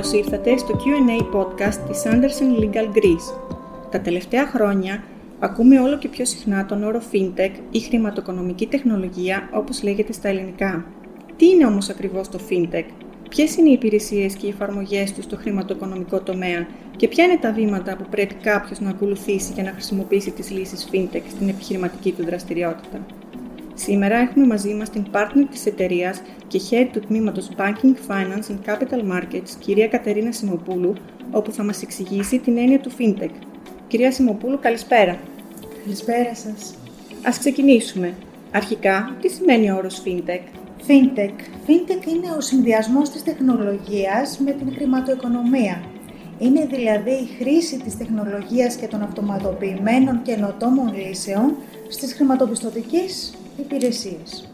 Καλώς ήρθατε στο Q&A podcast της Anderson Legal Greece. Τα τελευταία χρόνια ακούμε όλο και πιο συχνά τον όρο FinTech ή χρηματοοικονομική τεχνολογία όπως λέγεται στα ελληνικά. Τι είναι όμως ακριβώς το FinTech, ποιες είναι οι υπηρεσίες και οι εφαρμογές τους στο χρηματοοικονομικό τομέα; Και ποια είναι τα βήματα που πρέπει κάποιος να ακολουθήσει για να χρησιμοποιήσει τις λύσεις FinTech στην επιχειρηματική του δραστηριότητα; Σήμερα έχουμε μαζί μας την partner της εταιρείας και head του τμήματος Banking, Finance and Capital Markets, κυρία Κατερίνα Σιμοπούλου, όπου θα μας εξηγήσει την έννοια του FinTech. Κυρία Σιμοπούλου, καλησπέρα. Καλησπέρα σας. Ας ξεκινήσουμε. Αρχικά, τι σημαίνει ο όρος FinTech? FinTech. FinTech είναι ο συνδυασμός της τεχνολογίας με την χρηματοοικονομία. Είναι δηλαδή η χρήση της τεχνολογίας και των αυτοματοποιημένων και ενωτόμων λύσεων στις χρηματοπιστωτικές υπηρεσίες.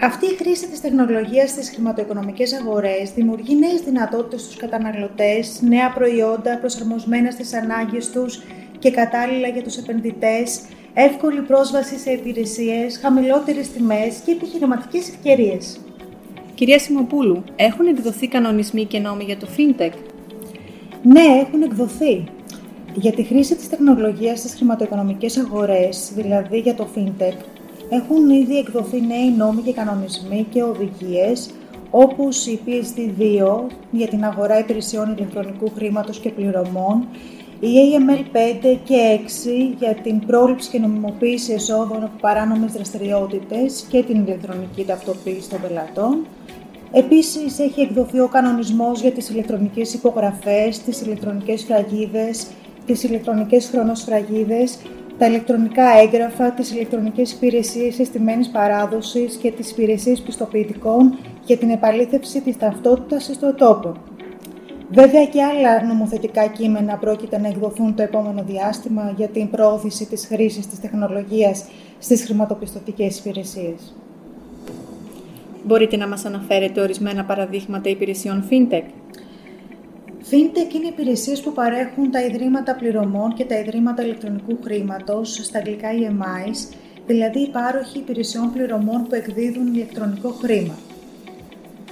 Αυτή η χρήση της τεχνολογίας στις χρηματοοικονομικές αγορές δημιουργεί νέες δυνατότητες στους καταναλωτές, νέα προϊόντα προσαρμοσμένα στις ανάγκες τους και κατάλληλα για τους επενδυτές, εύκολη πρόσβαση σε υπηρεσίες, χαμηλότερες τιμές και επιχειρηματικές ευκαιρίες. Κυρία Σιμοπούλου, έχουν εκδοθεί κανονισμοί και νόμοι για το FinTech? Ναι, έχουν εκδοθεί. Για τη χρήση της τεχνολογίας στις χρηματοοικονομικές αγορές, δηλαδή για το FinTech, έχουν ήδη εκδοθεί νέοι νόμοι και κανονισμοί και οδηγίες, όπως η PSD2 για την αγορά υπηρεσιών ηλεκτρονικού χρήματος και πληρωμών, η AML5 και 6 για την πρόληψη και νομιμοποίηση εσόδων από παράνομες δραστηριότητες και την ηλεκτρονική ταυτοποίηση των πελατών. Επίσης, έχει εκδοθεί ο κανονισμός για τις ηλεκτρονικές υπογραφές, τις ηλεκτρονικές φραγίδες, τις ηλεκτρονικές χρονοσφραγίδες, τα ηλεκτρονικά έγγραφα, τις ηλεκτρονικές υπηρεσίες συστημένης παράδοσης και τις υπηρεσίες πιστοποιητικών για την επαλήθευση της ταυτότητας στο τόπο. Βέβαια και άλλα νομοθετικά κείμενα πρόκειται να εκδοθούν το επόμενο διάστημα για την προώθηση της χρήσης της τεχνολογίας στις χρηματοπιστωτικές υπηρεσίες. Μπορείτε να μας αναφέρετε ορισμένα παραδείγματα υπηρεσιών FinTech; FinTech είναι υπηρεσίες που παρέχουν τα ιδρύματα πληρωμών και τα ιδρύματα ηλεκτρονικού χρήματος, στα αγγλικά EMIs, δηλαδή οι πάροχοι υπηρεσιών πληρωμών που εκδίδουν ηλεκτρονικό χρήμα.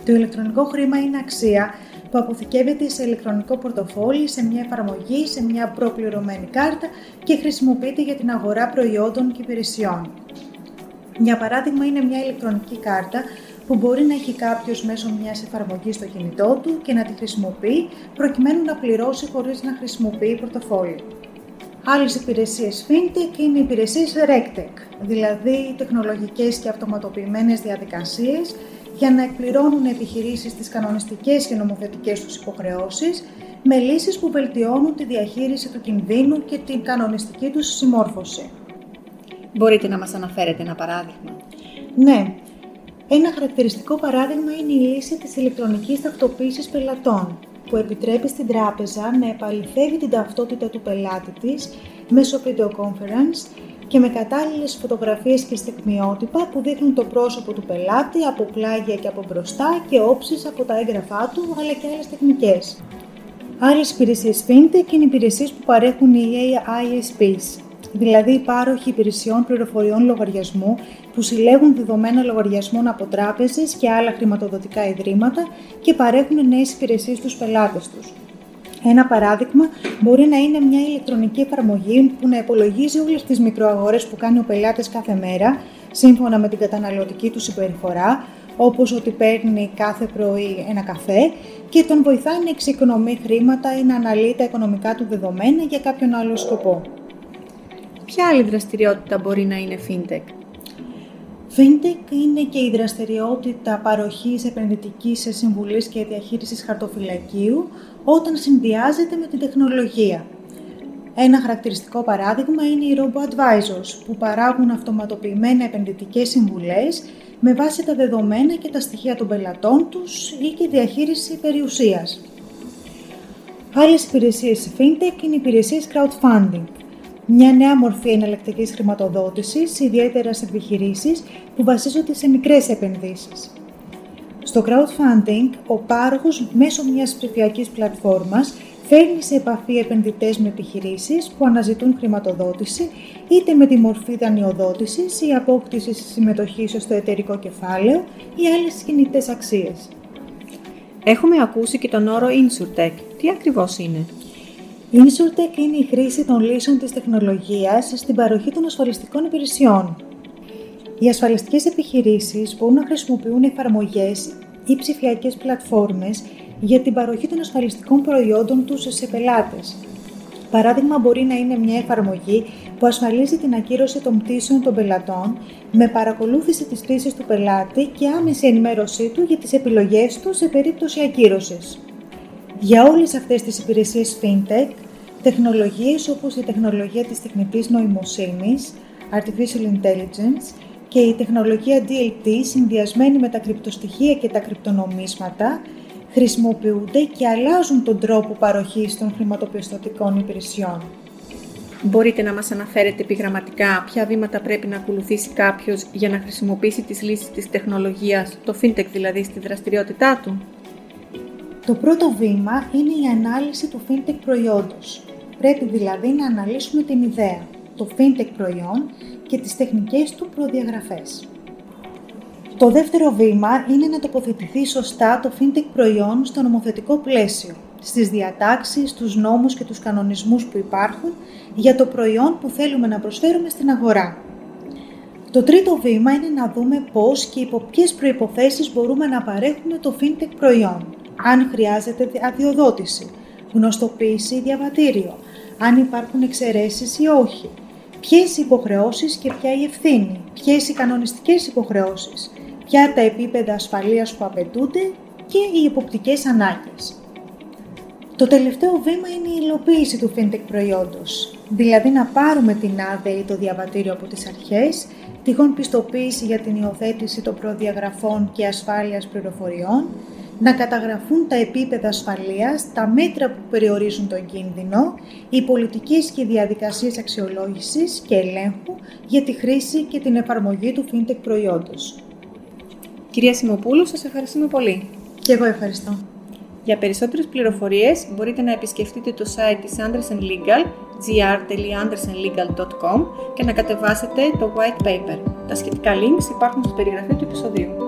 Το ηλεκτρονικό χρήμα είναι αξία που αποθηκεύεται σε ηλεκτρονικό πορτοφόλι, σε μια εφαρμογή, σε μια προπληρωμένη κάρτα και χρησιμοποιείται για την αγορά προϊόντων και υπηρεσιών. Για παράδειγμα, είναι μια ηλεκτρονική κάρτα που μπορεί να έχει κάποιος μέσω μιας εφαρμογής στο κινητό του και να τη χρησιμοποιεί προκειμένου να πληρώσει χωρίς να χρησιμοποιεί πορτοφόλι. Άλλες υπηρεσίες FinTech είναι οι υπηρεσίες RegTech, δηλαδή τεχνολογικές και αυτοματοποιημένες διαδικασίες για να εκπληρώνουν επιχειρήσεις τις κανονιστικές και νομοθετικές τους υποχρεώσεις με λύσεις που βελτιώνουν τη διαχείριση του κινδύνου και την κανονιστική τους συμμόρφωση. Μπορείτε να μας αναφέρετε ένα παράδειγμα. Ναι, ένα χαρακτηριστικό παράδειγμα είναι η λύση της ηλεκτρονικής ταυτοποίησης πελατών, που επιτρέπει στην τράπεζα να επαληθεύει την ταυτότητα του πελάτη της μέσω video conference και με κατάλληλες φωτογραφίες και στεκμιότυπα που δείχνουν το πρόσωπο του πελάτη από πλάγια και από μπροστά και όψεις από τα έγγραφά του, αλλά και άλλες τεχνικές. Άλλες υπηρεσίες FinTech είναι υπηρεσίες που παρέχουν οι ISPs, δηλαδή υπάροχοι υπηρεσιών πληροφοριών λογαριασμού που συλλέγουν δεδομένα λογαριασμών από τράπεζες και άλλα χρηματοδοτικά ιδρύματα και παρέχουν νέες υπηρεσίες στους πελάτες τους. Ένα παράδειγμα μπορεί να είναι μια ηλεκτρονική εφαρμογή που να υπολογίζει όλες τις μικροαγορές που κάνει ο πελάτης κάθε μέρα, σύμφωνα με την καταναλωτική του συμπεριφορά, όπως ότι παίρνει κάθε πρωί ένα καφέ και τον βοηθάει να εξοικονομεί χρήματα ή να αναλύει τα οικονομικά του δεδομένα για κάποιον άλλο σκοπό. Ποια άλλη δραστηριότητα μπορεί να είναι FinTech? FinTech είναι και η δραστηριότητα παροχής επενδυτικής συμβουλής και διαχείρισης χαρτοφυλακίου όταν συνδυάζεται με την τεχνολογία. Ένα χαρακτηριστικό παράδειγμα είναι οι Robo-Advisors που παράγουν αυτοματοποιημένα επενδυτικές συμβουλές με βάση τα δεδομένα και τα στοιχεία των πελατών τους ή και διαχείριση περιουσίας. Άλλες υπηρεσίες FinTech είναι υπηρεσίες crowdfunding μια νέα μορφή εναλλακτικής χρηματοδότησης, ιδιαίτερα σε επιχειρήσεις που βασίζονται σε μικρές επενδύσεις. Στο crowdfunding, ο πάροχος μέσω μιας ψηφιακής πλατφόρμας φέρνει σε επαφή επενδυτές με επιχειρήσεις που αναζητούν χρηματοδότηση, είτε με τη μορφή δανειοδότησης ή απόκτησης συμμετοχής στο εταιρικό κεφάλαιο ή άλλες κινητές αξίες. Έχουμε ακούσει και τον όρο InsurTech. Τι ακριβώς είναι; InsurTech είναι η χρήση των λύσεων της τεχνολογίας στην παροχή των ασφαλιστικών υπηρεσιών. Οι ασφαλιστικές επιχειρήσεις μπορούν να χρησιμοποιούν εφαρμογές ή ψηφιακές πλατφόρμες για την παροχή των ασφαλιστικών προϊόντων τους σε πελάτες. Παράδειγμα, μπορεί να είναι μια εφαρμογή που ασφαλίζει την ακύρωση των πτήσεων των πελατών με παρακολούθηση της πτήσης του πελάτη και άμεση ενημέρωσή του για τις επιλογές του σε περίπτωση ακύρωσης. Για όλες αυτές τις υπηρεσίες FinTech, τεχνολογίες όπως η τεχνολογία της τεχνητής νοημοσύνης, Artificial Intelligence και η τεχνολογία DLT συνδυασμένη με τα κρυπτοστοιχεία και τα κρυπτονομίσματα χρησιμοποιούνται και αλλάζουν τον τρόπο παροχής των χρηματοπιστωτικών υπηρεσιών. Μπορείτε να μας αναφέρετε επιγραμματικά ποια βήματα πρέπει να ακολουθήσει κάποιος για να χρησιμοποιήσει τις λύσεις της τεχνολογίας, το fintech δηλαδή, στη δραστηριότητά του; Το πρώτο βήμα είναι η ανάλυση του fintech προϊόντος. Πρέπει δηλαδή να αναλύσουμε την ιδέα, το fintech προϊόν και τις τεχνικές του προδιαγραφές. Το δεύτερο βήμα είναι να τοποθετηθεί σωστά το fintech προϊόν στο νομοθετικό πλαίσιο, στις διατάξεις, τους νόμους και τους κανονισμούς που υπάρχουν για το προϊόν που θέλουμε να προσφέρουμε στην αγορά. Το τρίτο βήμα είναι να δούμε πώς και υπό ποιες προϋποθέσεις μπορούμε να παρέχουμε το fintech προϊόν, αν χρειάζεται αδειοδότηση, γνωστοποίηση ή διαβατήριο, αν υπάρχουν εξαιρέσεις ή όχι, ποιες οι υποχρεώσεις και ποια η ευθύνη, ποιες οι κανονιστικές υποχρεώσεις, ποια τα επίπεδα ασφαλείας που απαιτούνται και οι υποπτικές ανάγκες. Το τελευταίο βήμα είναι η υλοποίηση του fintech προϊόντος, δηλαδή να πάρουμε την άδεια ή το διαβατήριο από τις αρχές, τυχόν πιστοποίηση για την υιοθέτηση των προδιαγραφών και ασφάλειας πληροφοριών, να καταγραφούν τα επίπεδα ασφαλείας, τα μέτρα που περιορίζουν τον κίνδυνο, οι πολιτικές και οι διαδικασίες αξιολόγησης και ελέγχου για τη χρήση και την εφαρμογή του fintech προϊόντος. Κυρία Σιμοπούλου, σας ευχαριστούμε πολύ. Και εγώ ευχαριστώ. Για περισσότερες πληροφορίες μπορείτε να επισκεφτείτε το site της Anderson Legal, gr.andersonlegal.com και να κατεβάσετε το white paper. Τα σχετικά links υπάρχουν στην περιγραφή του επεισοδίου.